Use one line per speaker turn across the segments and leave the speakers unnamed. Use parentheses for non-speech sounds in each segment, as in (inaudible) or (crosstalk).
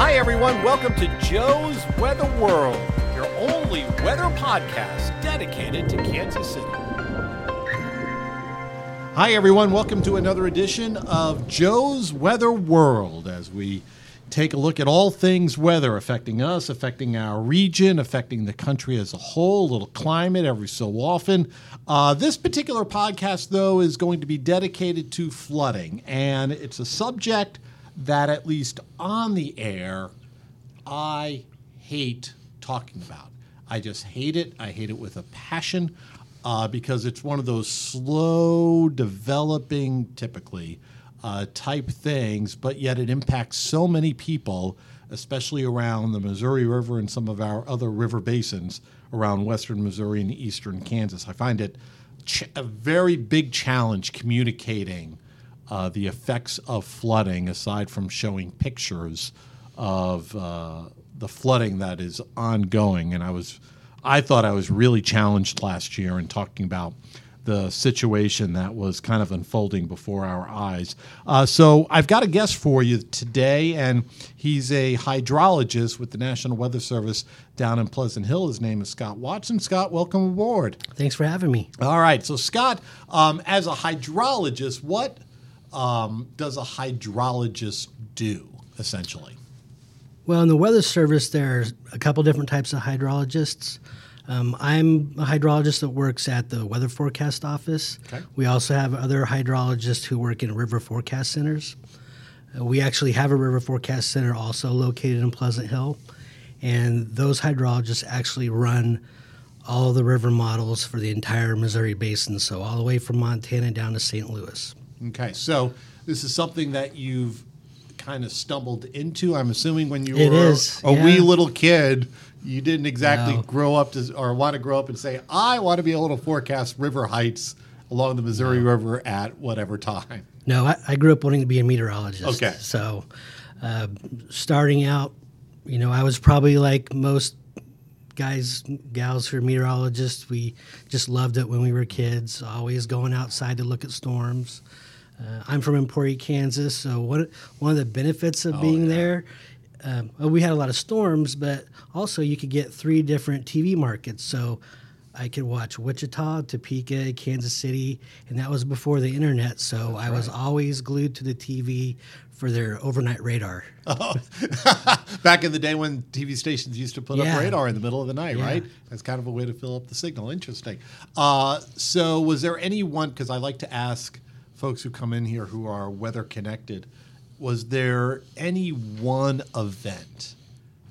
Hi, everyone. Welcome to Joe's Weather World, your only weather podcast dedicated to Kansas City.
Hi, everyone. Welcome to another edition of Joe's Weather World as we take a look at all things weather affecting us, affecting our region, affecting the country as a whole, a little climate every so often. Uh, this particular podcast, though, is going to be dedicated to flooding, and it's a subject that, at least on the air, I hate talking about. I just hate it. I hate it with a passion uh, because it's one of those slow developing, typically, uh, type things, but yet it impacts so many people, especially around the Missouri River and some of our other river basins around western Missouri and eastern Kansas. I find it ch- a very big challenge communicating uh, the effects of flooding, aside from showing pictures of uh, the flooding that is ongoing. And I was, I thought I was really challenged last year in talking about the situation that was kind of unfolding before our eyes. Uh, so I've got a guest for you today, and he's a hydrologist with the National Weather Service down in Pleasant Hill. His name is Scott Watson. Scott, welcome aboard.
Thanks for having me.
All right. So, Scott, um, as a hydrologist, what um, does a hydrologist do essentially?
Well, in the Weather Service, there's a couple different types of hydrologists. Um, I'm a hydrologist that works at the Weather Forecast Office.
Okay.
We also have other hydrologists who work in river forecast centers. Uh, we actually have a river forecast center also located in Pleasant Hill, and those hydrologists actually run all the river models for the entire Missouri basin, so all the way from Montana down to St. Louis.
Okay. So, this is something that you've kind of stumbled into. I'm assuming when you
It
were
is,
a wee little kid, you didn't exactly
No.
grow up to or want to grow up and say, I want to be able to forecast river heights along the Missouri River at whatever time.
No, I, I grew up wanting to be a meteorologist.
Okay.
So, uh, starting out, you know, I was probably like most guys, gals who are meteorologists. We just loved it when we were kids, always going outside to look at storms. Uh, I'm from Emporia, Kansas, so one, one of the benefits of being there, um, we had a lot of storms, but also you could get three different TV markets. So I could watch Wichita, Topeka, Kansas City, and that was before the internet. So I was always glued to the TV for their overnight radar. (laughs) (laughs)
Back in the day when TV stations used to put
Yeah.
up radar in the middle of the night,
Yeah.
right? That's kind of a way to fill up the signal. Interesting. Uh, so, was there any one? Because I like to ask folks who come in here who are weather connected. Was there any one event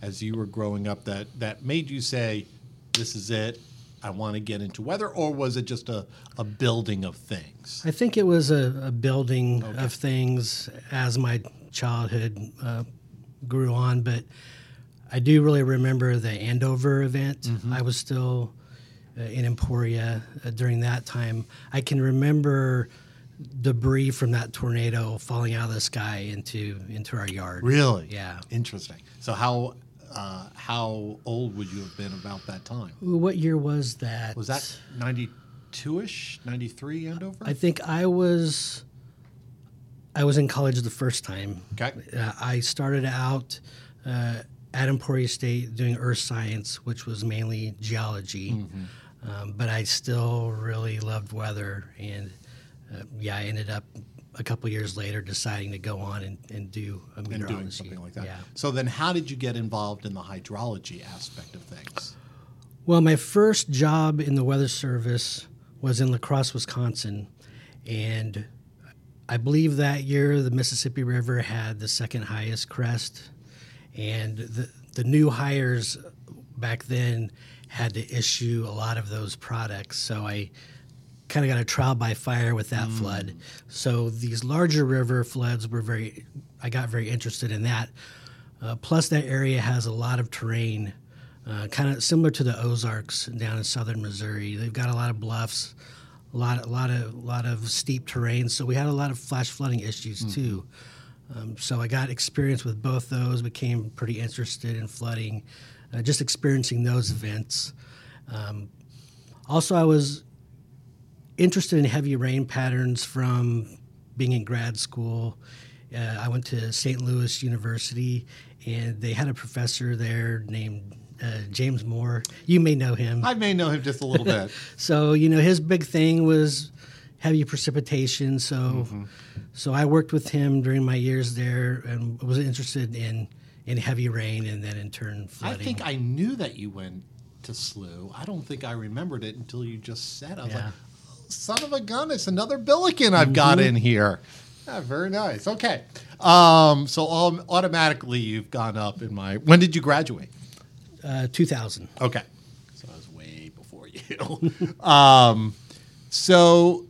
as you were growing up that that made you say, "This is it"? I want to get into weather, or was it just a, a building of things?
I think it was a, a building of things as my childhood uh, grew on, but I do really remember the Andover event. I was still uh, in Emporia uh, during that time. I can remember debris from that tornado falling out of the sky into into our yard.
Really?
Yeah.
Interesting. So how uh, how old would you have been about that time?
What year was that?
Was that 92 ish, 93 Andover?
I think I was I was in college the first time.
Okay.
Uh, I started out uh, at Emporia State doing earth science, which was mainly geology.
Mm-hmm.
Um, but I still really loved weather, and uh, yeah, I ended up a couple years later deciding to go on and, and do a
and doing something like that.
Yeah.
So then, how did you get involved in the hydrology aspect of things?
Well, my first job in the Weather Service was in La Crosse, Wisconsin, and I believe that year the Mississippi River had the second highest crest, and the the new hires back then had to issue a lot of those products. So I kind of got a trial by fire with that flood. So these larger river floods were very, I got very interested in that. Uh, plus, that area has a lot of terrain, uh, kind of similar to the Ozarks down in southern Missouri. They've got a lot of bluffs, a lot, a lot of, lot of steep terrain. So we had a lot of flash flooding issues too. Um, so I got experience with both those. Became pretty interested in flooding, uh, just experiencing those events. Um, also, I was interested in heavy rain patterns from being in grad school. Uh, I went to St. Louis University, and they had a professor there named uh, James Moore. You may know him.
I may know him just a little bit. (laughs)
So you know his big thing was heavy precipitation. So so I worked with him during my years there and was interested in in heavy rain and then in turn flooding.
I think I knew that you went to SLU. I don't think I remembered it until you just said. I was
Yeah.
like, "Son of a gun! It's another Billiken I've got in here." Yeah, very nice. Okay, um, so um, automatically you've gone up in my. When did you graduate?
uh, 2000.
Okay, so I was way before you. (laughs) um, so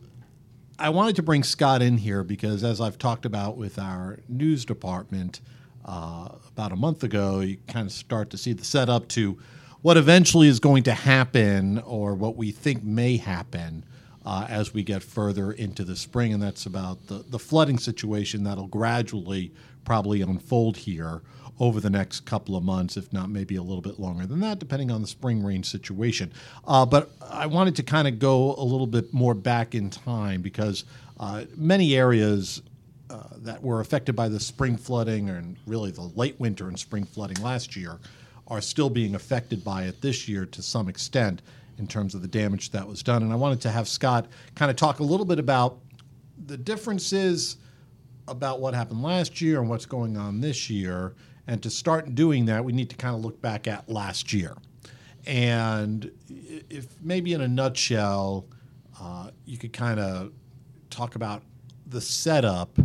I wanted to bring Scott in here because, as I've talked about with our news department uh, about a month ago, you kind of start to see the setup to what eventually is going to happen or what we think may happen uh, as we get further into the spring. And that's about the, the flooding situation that'll gradually probably unfold here over the next couple of months, if not maybe a little bit longer than that, depending on the spring rain situation. Uh, but I wanted to kind of go a little bit more back in time because uh, many areas uh, that were affected by the spring flooding and really the late winter and spring flooding last year are still being affected by it this year to some extent in terms of the damage that was done. And I wanted to have Scott kind of talk a little bit about the differences about what happened last year and what's going on this year. And to start doing that, we need to kind of look back at last year. And if maybe in a nutshell, uh, you could kind of talk about the setup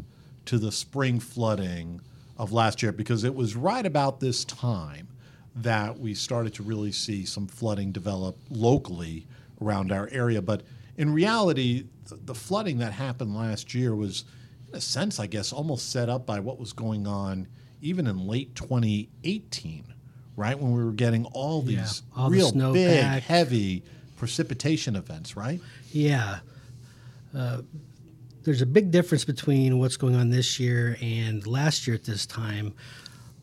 to the spring flooding of last year, because it was right about this time that we started to really see some flooding develop locally around our area. But in reality, the, the flooding that happened last year was, in a sense, I guess, almost set up by what was going on even in late 2018, right? When we were getting all these
all the
real big,
snowpack.
heavy precipitation events, right?
Yeah. Uh, there's a big difference between what's going on this year and last year at this time.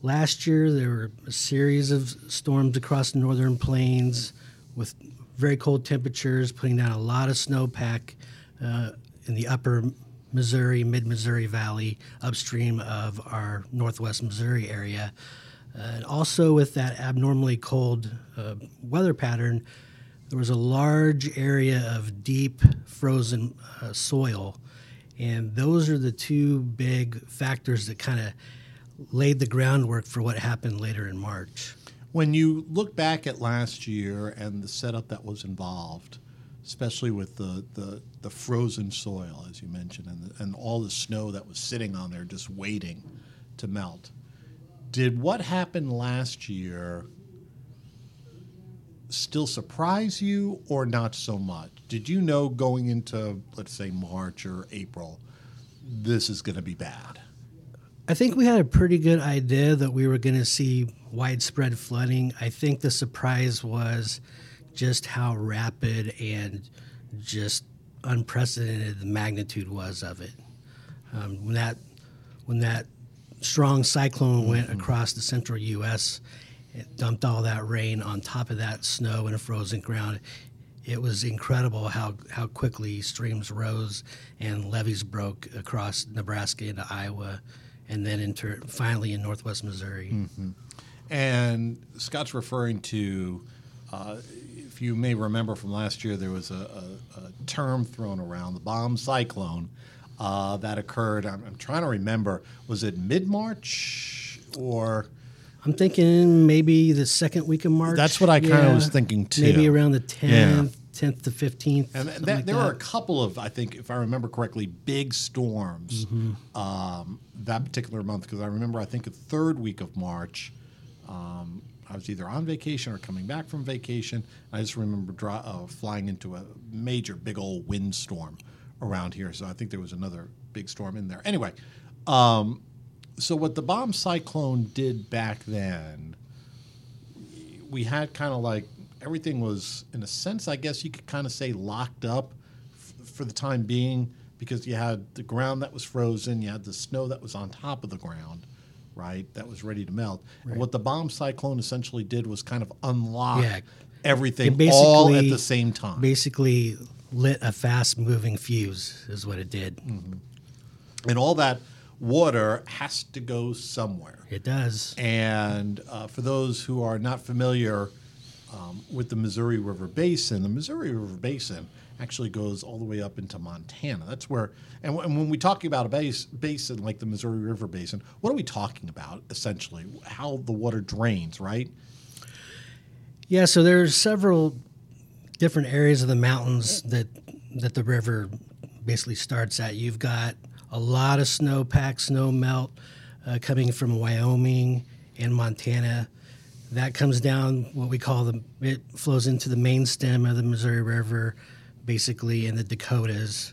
Last year, there were a series of storms across the northern plains with very cold temperatures, putting down a lot of snowpack uh, in the upper Missouri, mid Missouri Valley, upstream of our northwest Missouri area. Uh, and also, with that abnormally cold uh, weather pattern, there was a large area of deep frozen uh, soil. And those are the two big factors that kind of laid the groundwork for what happened later in March.
When you look back at last year and the setup that was involved, especially with the, the, the frozen soil, as you mentioned, and, the, and all the snow that was sitting on there just waiting to melt, did what happened last year still surprise you or not so much? Did you know going into, let's say, March or April, this is going to be bad?
I think we had a pretty good idea that we were going to see widespread flooding. I think the surprise was just how rapid and just unprecedented the magnitude was of it. Um, when that when that strong cyclone went across the central U.S., it dumped all that rain on top of that snow and a frozen ground. It was incredible how, how quickly streams rose and levees broke across Nebraska into Iowa and then into finally in northwest Missouri.
And Scott's referring to, uh, if you may remember from last year, there was a, a, a term thrown around, the bomb cyclone, uh, that occurred. I'm, I'm trying to remember, was it mid March or?
I'm thinking maybe the second week of March.
That's what I kinda was thinking, too.
Maybe around the
Yeah.
10th, 10th to 15th.
And that,
like
there were a couple of, I think, if I remember correctly, big storms
Mm-hmm.
um, that particular month. Because I remember, I think, the third week of March, um, I was either on vacation or coming back from vacation. I just remember dri uh, flying into a major, big old windstorm around here. So I think there was another big storm in there. Anyway, um, so what the bomb cyclone did back then, we had kind of like everything was, in a sense, I guess you could kind of say locked up f- for the time being because you had the ground that was frozen, you had the snow that was on top of the ground, right? That was ready to melt. And what the bomb cyclone essentially did was kind of unlock
Yeah.
everything all at the same time.
Basically, lit a fast moving fuse, is what it did.
and all that water has to go somewhere.
It does.
And uh, for those who are not familiar um, with the Missouri River Basin, the Missouri River Basin actually goes all the way up into Montana. That's where, and, w- and when we talk about a base, basin like the Missouri River Basin, what are we talking about essentially? How the water drains, right?
Yeah, so there's several different areas of the mountains that that the river basically starts at. You've got a lot of snowpack, snow melt uh, coming from Wyoming and Montana. That comes down what we call the it flows into the main stem of the Missouri River, basically in the Dakotas,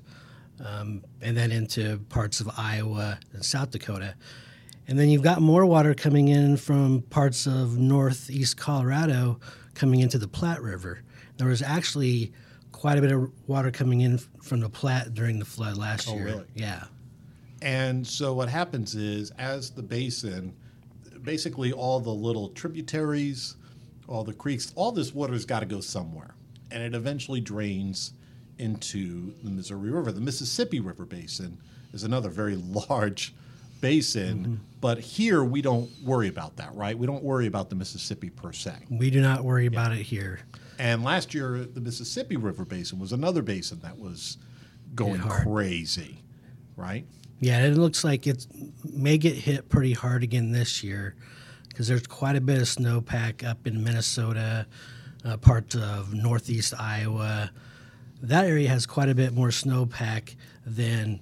um, and then into parts of Iowa and South Dakota. And then you've got more water coming in from parts of northeast Colorado coming into the Platte River. There was actually quite a bit of water coming in from the Platte during the flood last
Oh,
year.
really?
Yeah.
And so what happens is, as the basin, basically all the little tributaries, all the creeks, all this water's got to go somewhere, and it eventually drains into the Missouri River. The Mississippi River Basin is another very (laughs) large basin, mm-hmm. but here we don't worry about that, right? We don't worry about the Mississippi per se.
We do not worry about it here.
And last year, the Mississippi River Basin was another basin that was going crazy, right?
Yeah, it looks like it may get hit pretty hard again this year because there's quite a bit of snowpack up in Minnesota, uh, parts of northeast Iowa. That area has quite a bit more snowpack than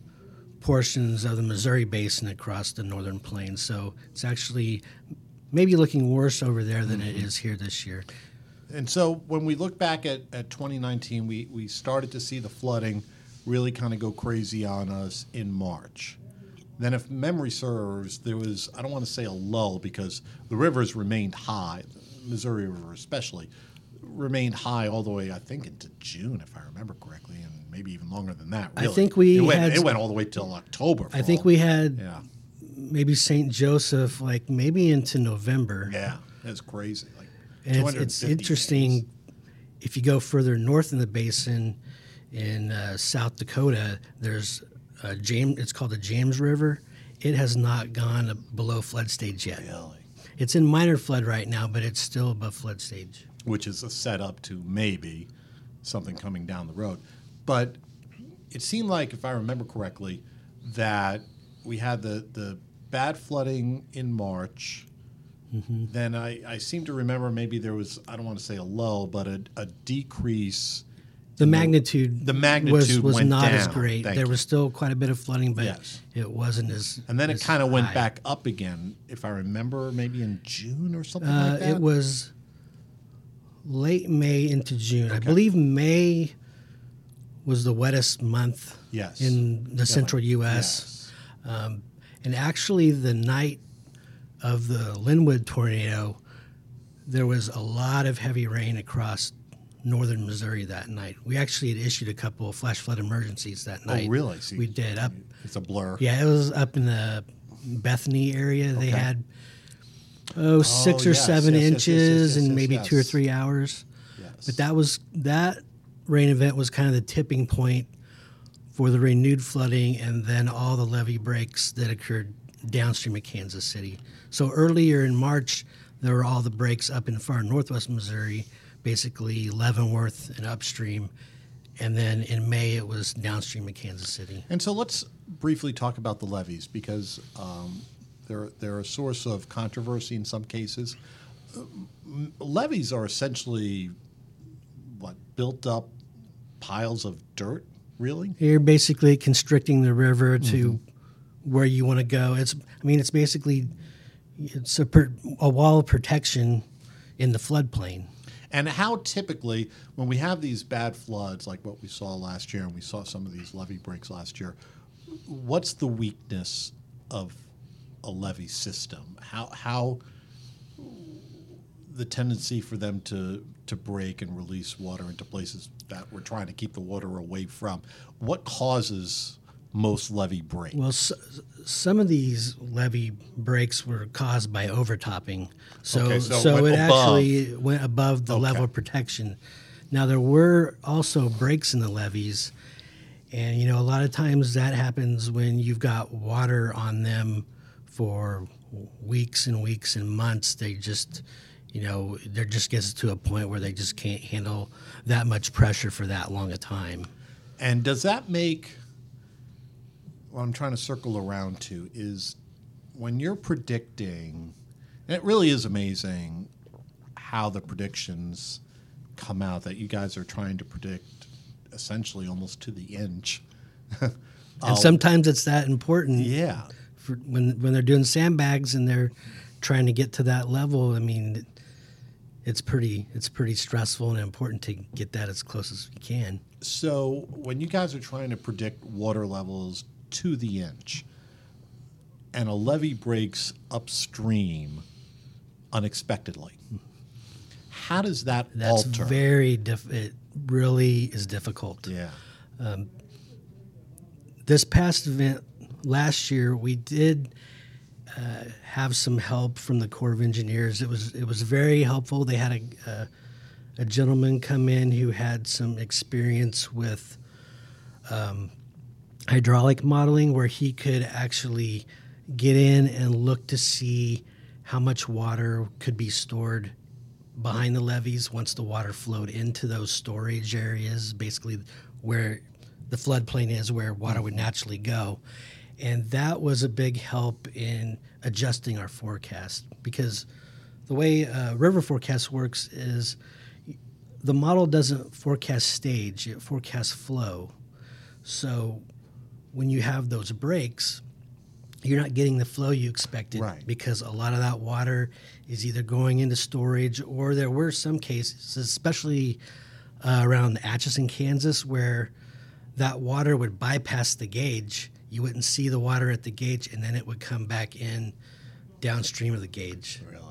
portions of the Missouri Basin across the northern plains. So it's actually maybe looking worse over there than it is here this year.
And so when we look back at, at 2019, we, we started to see the flooding really kind of go crazy on us in March. Then, if memory serves, there was, I don't want to say a lull because the rivers remained high, the Missouri River especially, remained high all the way, I think, into June, if I remember correctly, and maybe even longer than that.
I think we
it went,
had-
it went all the way till October.
I think
all-
we had
Yeah.
maybe St. Joseph, like maybe into November.
Yeah. It's crazy. Like
And it's, it's interesting
days.
if you go further north in the basin in uh, South Dakota, there's a James. It's called the James River. It has not gone below flood stage yet.
Really?
It's in minor flood right now, but it's still above flood stage.
which is a setup to maybe something coming down the road. But it seemed like, if I remember correctly, that we had the, the bad flooding in March. Then I, I seem to remember maybe there was, I don't want to say a lull, but a, a decrease.
The magnitude,
the magnitude
was, was
went
not as great.
Thank
there
you.
was still quite a bit of flooding, but
Yes.
it wasn't as.
And then it kind of went back up again, if I remember, maybe in June or something
Uh,
like that.
it was late May into June. I believe May was the wettest month
Yes.
in the central U.S.
Yes.
And actually, the night of the Linwood tornado, there was a lot of heavy rain across northern Missouri that night. We actually had issued a couple of flash flood emergencies that oh, night.
Oh, really? So
we did up.
It's a blur.
Yeah, it was up in the Bethany area. They
Okay.
had oh six or oh,
yes,
seven
yes,
inches
yes,
in maybe two or three hours.
Yes.
But that was that rain event was kind of the tipping point for the renewed flooding and then all the levee breaks that occurred downstream of Kansas City. So earlier in March, there were all the breaks up in far northwest Missouri, basically Leavenworth and upstream. And then in May, it was downstream of Kansas City.
And so let's briefly talk about the levees because um, they're, they're a source of controversy in some cases. Um, levees are essentially what built up piles of dirt, really?
You're basically constricting the river to
Mm-hmm.
where you want to go. It's, I mean, it's basically it's a, per, a wall of protection, in the floodplain.
And how typically, when we have these bad floods like what we saw last year, and we saw some of these levee breaks last year, what's the weakness of a levee system? How how the tendency for them to to break and release water into places that we're trying to keep the water away from? What causes most levee breaks?
Well, s- some of these levee breaks were caused by overtopping, so
Okay, so
so,
it
it actually went above the level of protection. Now there were also breaks in the levees, and you know a lot of times that happens when you've got water on them for weeks and weeks and months. They just you know, there just gets to a point where they just can't handle that much pressure for that long a time.
And does that make what I'm trying to circle around to is when you're predicting, and it really is amazing how the predictions come out that you guys are trying to predict essentially almost to the inch. (laughs)
And sometimes it's that important.
Yeah.
For when when they're doing sandbags and they're trying to get to that level, I mean, it's pretty it's pretty stressful and important to get that as close as you can.
So when you guys are trying to predict water levels to the inch, and a levee breaks upstream unexpectedly, how does that
That's
alter?
very diff- it really is difficult.
yeah.
this past event last year, we did uh, have some help from the Corps of Engineers. It was it was very helpful. They had a a, a gentleman come in who had some experience with um, hydraulic modeling, where he could actually get in and look to see how much water could be stored behind the levees once the water flowed into those storage areas, basically where the floodplain is, where water would naturally go. And that was a big help in adjusting our forecast because the way uh, river forecast works is the model doesn't forecast stage, it forecasts flow. So when you have those breaks, you're not getting the flow you expected
Right.
because a lot of that water is either going into storage or there were some cases, especially uh, around Atchison, Kansas, where that water would bypass the gauge. You wouldn't see the water at the gauge, and then it would come back in downstream of the gauge.
Really.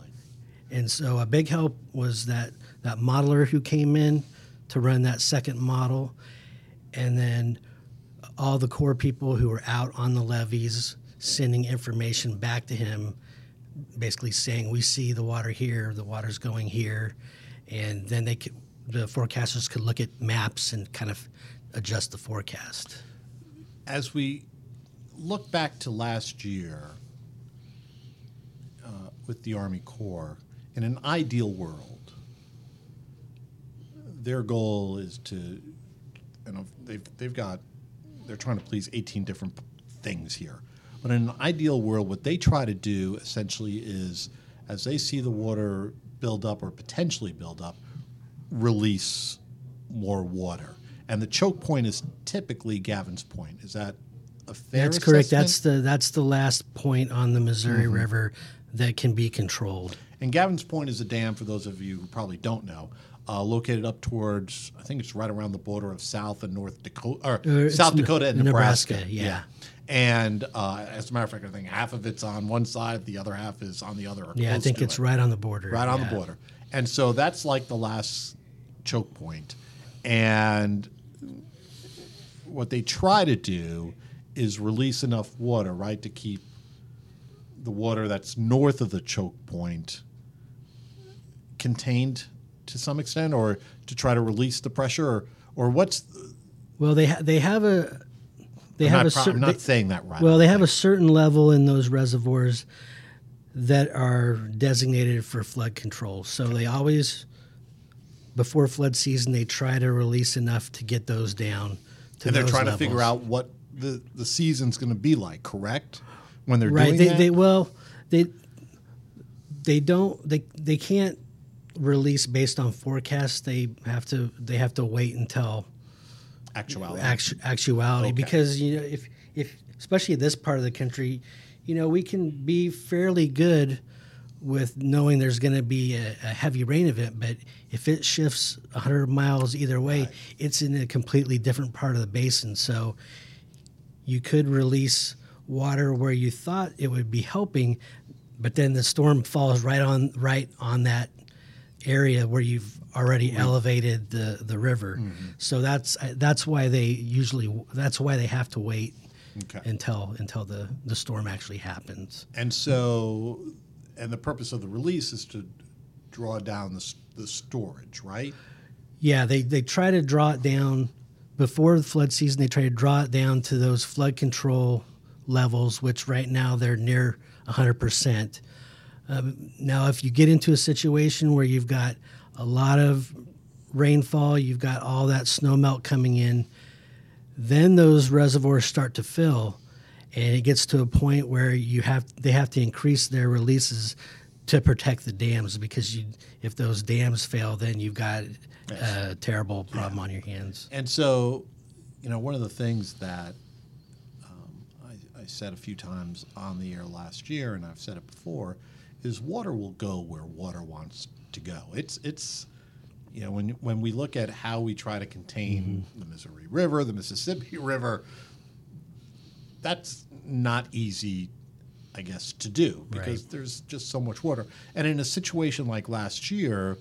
And so a big help was that that modeler who came in to run that second model, and then all the Corps people who were out on the levees sending information back to him, basically saying, "We see the water here, the water's going here," and then they could, the forecasters could look at maps and kind of adjust the forecast.
As we look back to last year uh, with the Army Corps, in an ideal world, their goal is to, know, they've, they've got, they're trying to please 18 different things here. But in an ideal world, what they try to do essentially is, as they see the water build up or potentially build up, release more water. And the choke point is typically Gavins Point. Is that a fair
That's correct. That's the that's the last point on the Missouri mm-hmm. River that can be controlled.
And Gavins Point is a dam, for those of you who probably don't know, uh, located up towards, I think it's right around the border of South and North Dakota, or
Uh,
South Dakota and
Nebraska,
Nebraska.
yeah.
And uh, as a matter of fact, I think half of it's on one side, the other half is on the other.
Yeah, I think it's
it.
right on the border.
right on
yeah.
the border. And so that's like the last choke point. And what they try to do is release enough water, right, to keep the water that's north of the choke point contained to some extent, or to try to release the pressure, or, or what's.
Well, they ha- they have a they
I'm
have
not,
a
pro- I'm
certain
not
they-
saying that right.
well they have a certain level in those reservoirs that are designated for flood control. So they always before flood season they try to release enough to get those down. To
and they're trying to figure out what the, the season's going to be like, correct? When they're
right
doing
they,
that?
they well they they don't they they can't release based on forecasts they have to they have to wait until
actuality.
actu- actuality
Okay.
because you know if if especially this part of the country you know we can be fairly good with knowing there's going to be a, a heavy rain event, but if it shifts 100 miles either way, it's in a completely different part of the basin. So you could release water where you thought it would be helping, but then the storm falls right on right on that area where you've already elevated the the river. Mm-hmm. So that's uh, that's why they usually that's why they have to wait
Okay.
until until the the storm actually happens.
And so, and the purpose of the release is to draw down the, the storage, right?
Yeah, they they try to draw it down before the flood season. They try to draw it down to those flood control levels, which right now they're near 100 percent. Um, now, if you get into a situation where you've got a lot of rainfall, you've got all that snow melt coming in, then those reservoirs start to fill, and it gets to a point where you have they have to increase their releases to protect the dams because you if those dams fail, then you've got a terrible problem on your hands.
And so, you know, one of the things that um, I, I said a few times on the air last year, and I've said it before, is water will go where water wants to go. It's it's you know when when we look at how we try to contain the Missouri River, the Mississippi (laughs) River, that's not easy. I guess to do because
Right.
there's just so much water, and in a situation like last year,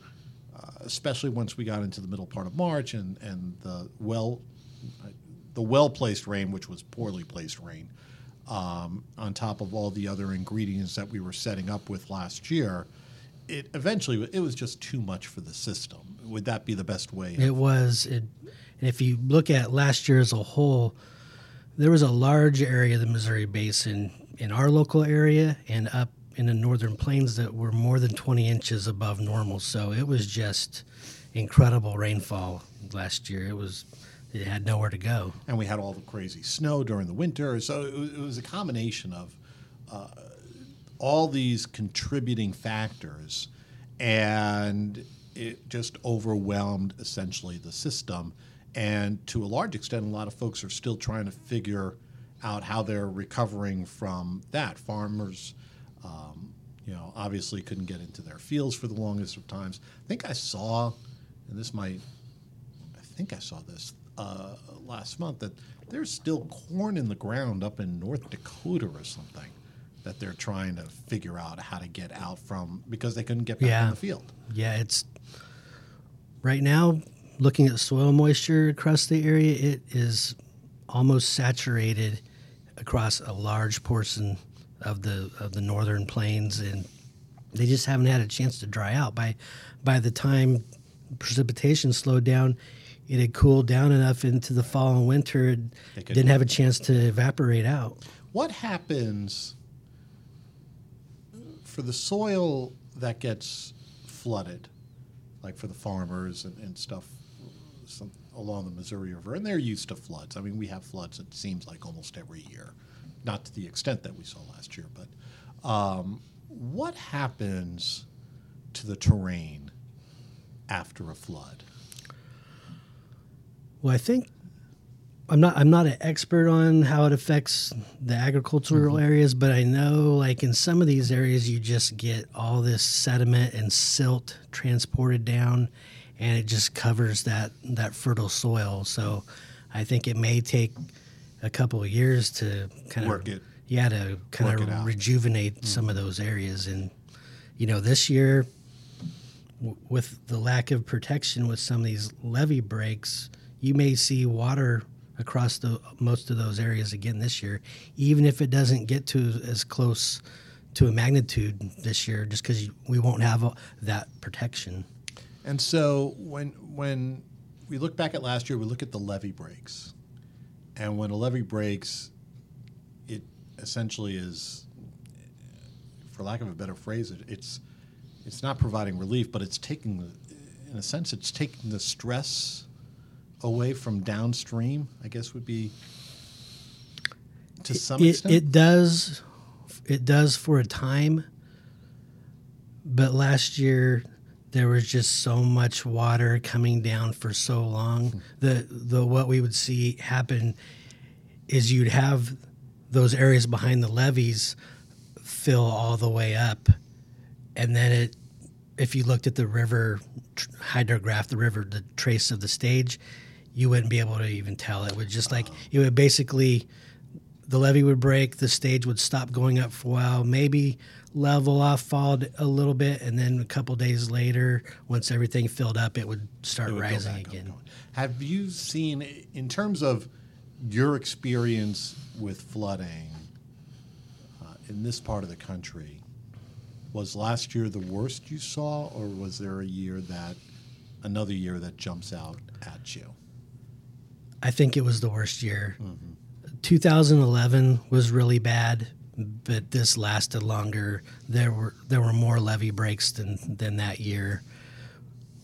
uh, especially once we got into the middle part of March and and the well the well placed rain, which was poorly placed rain, um, on top of all the other ingredients that we were setting up with last year, it eventually it was just too much for the system. Would that be the best way?
It was. It, and if you look at last year as a whole, there was a large area of the Missouri Basin in our local area and up in the northern plains that were more than 20 inches above normal. So it was just incredible rainfall last year. It was. It had nowhere to go.
and we had all the crazy snow during the winter. So it was, a combination of uh, all these contributing factors, and it just overwhelmed essentially the system. And to a large extent, a lot of folks are still trying to figure out how they're recovering from that. Farmers, um, you know, obviously couldn't get into their fields for the longest of times. I think I saw, and this might I think I saw this uh, last month that there's still corn in the ground up in North Dakota or something that they're trying to figure out how to get out from because they couldn't get back
Yeah.
in the field.
Yeah, it's right now looking at soil moisture across the area, it is almost saturated across a large portion of the of the northern plains and they just haven't had a chance to dry out by by the time precipitation slowed down it had cooled down enough into the fall and winter it didn't have a chance to evaporate out
What happens for the soil that gets flooded, like for the farmers and, and stuff some, along the Missouri River? And they're used to floods. I mean, we have floods, it seems like almost every year. Not to the extent that we saw last year, but um, what happens to the terrain after a flood?
Well, I think I'm not I'm not an expert on how it affects the agricultural mm-hmm. areas, but I know like in some of these areas you just get all this sediment and silt transported down and it just covers that that fertile soil. So I think it may take a couple of years to kind
Work
of
it-
yeah to kind
work it out.
of rejuvenate mm. some of those areas and you know this year w- with the lack of protection with some of these levee breaks, you may see water across the most of those areas again this year, even if it doesn't get to as close to a magnitude this year, just because we won't have uh, that protection.
And so when when we look back at last year, we look at the levee breaks, and when a levee breaks, it essentially is, for lack of a better phrase, it, it's it's not providing relief, but it's taking, in a sense, it's taking the stress away from downstream. I guess would be to some
it,
extent.
it does, it does for a time. But last year, there was just so much water coming down for so long. Hmm. The the what we would see happen is you'd have those areas behind the levees fill all the way up, and then it if you looked at the river hydrograph the river the trace of the stage you wouldn't be able to even tell it would just like it would basically the levee would break the stage would stop going up for a while maybe level off fall a little bit and then a couple days later once everything filled up it would start
It would
rising
up
again.
Have you seen, in terms of your experience with flooding uh, in this part of the country, was last year the worst you saw, or was there a year that, another year that jumps out at you?
I think it was the worst year. Mm-hmm. 2011 was really bad, but this lasted longer. There were there were more levee breaks than than that year.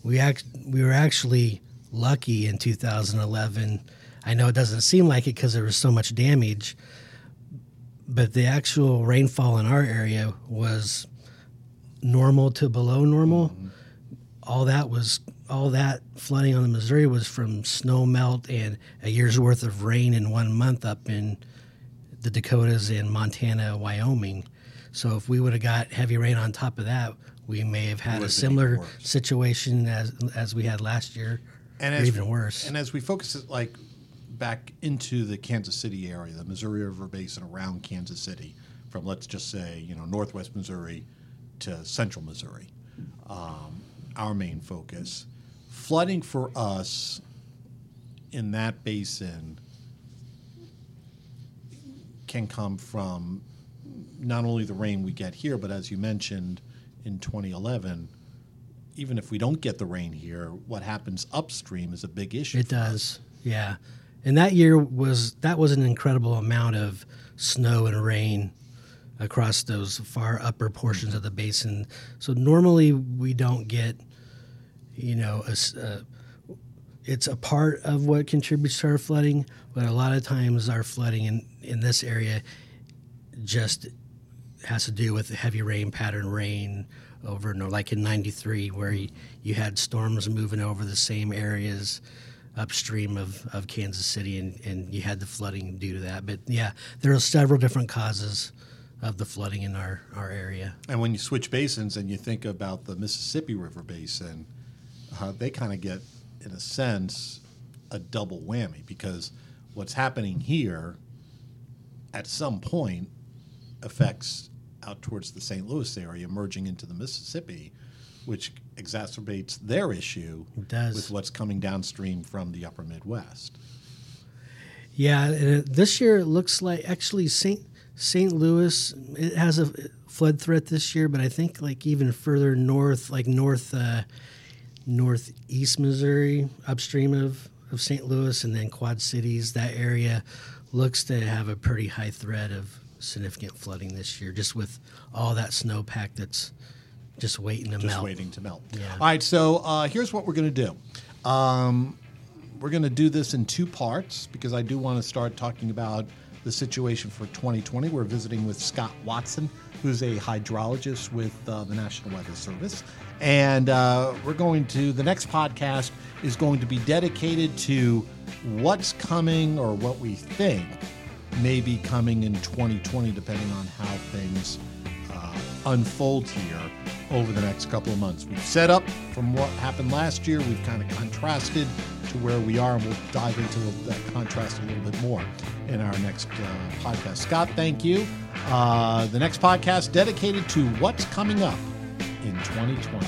We act we were actually lucky in 2011. I know it doesn't seem like it because there was so much damage, but the actual rainfall in our area was normal to below normal. Mm-hmm. All that was all that flooding on the Missouri was from snow melt and a year's worth of rain in one month up in the Dakotas and Montana, Wyoming. So if we would have got heavy rain on top of that, we may have had a similar situation as as we had last year,
And
or
as,
even worse.
And as we focus it like back into the Kansas City area, the Missouri River Basin around Kansas City, from let's just say you know Northwest Missouri to Central Missouri, um, our main focus, flooding for us in that basin can come from not only the rain we get here, but as you mentioned in 2011, even if we don't get the rain here, what happens upstream is a big issue.
It
for us.
does, yeah. And that year was that was an incredible amount of snow and rain across those far upper portions mm-hmm. of the basin. So normally we don't get, you know, a, a- uh, it's a part of what contributes to our flooding, but a lot of times our flooding in in this area just has to do with the heavy rain pattern rain over no like in 93 where you, you had storms moving over the same areas upstream of, of Kansas City and, and you had the flooding due to that. But yeah there are several different causes of the flooding in our, our area.
And when you switch basins and you think about the Mississippi River Basin, uh, they kind of get, in a sense, a double whammy because what's happening here at some point affects out towards the St. Louis area, merging into the Mississippi, which exacerbates their issue with what's coming downstream from the upper Midwest.
Yeah, and it, this year it looks like actually St. St. Louis it has a flood threat this year, but I think like even further north, like north uh, northeast Missouri, upstream of of St. Louis, and then Quad Cities, that area looks to have a pretty high threat of significant flooding this year, just with all that snowpack that's just waiting to
just
melt.
Just waiting to melt.
Yeah.
All right, so uh, here's what we're going to do. Um, we're going to do this in two parts because I do want to start talking about the situation for 2020. We're visiting with Scott Watson, who's a hydrologist with uh, the National Weather Service. And uh, we're going to, the next podcast is going to be dedicated to what's coming or what we think may be coming in 2020, depending on how things uh, unfold here over the next couple of months. We've set up from what happened last year. We've kind of contrasted to where we are, and we'll dive into that contrast a little bit more in our next uh, podcast. Scott, thank you. Uh, the next podcast dedicated to what's coming up in 2020.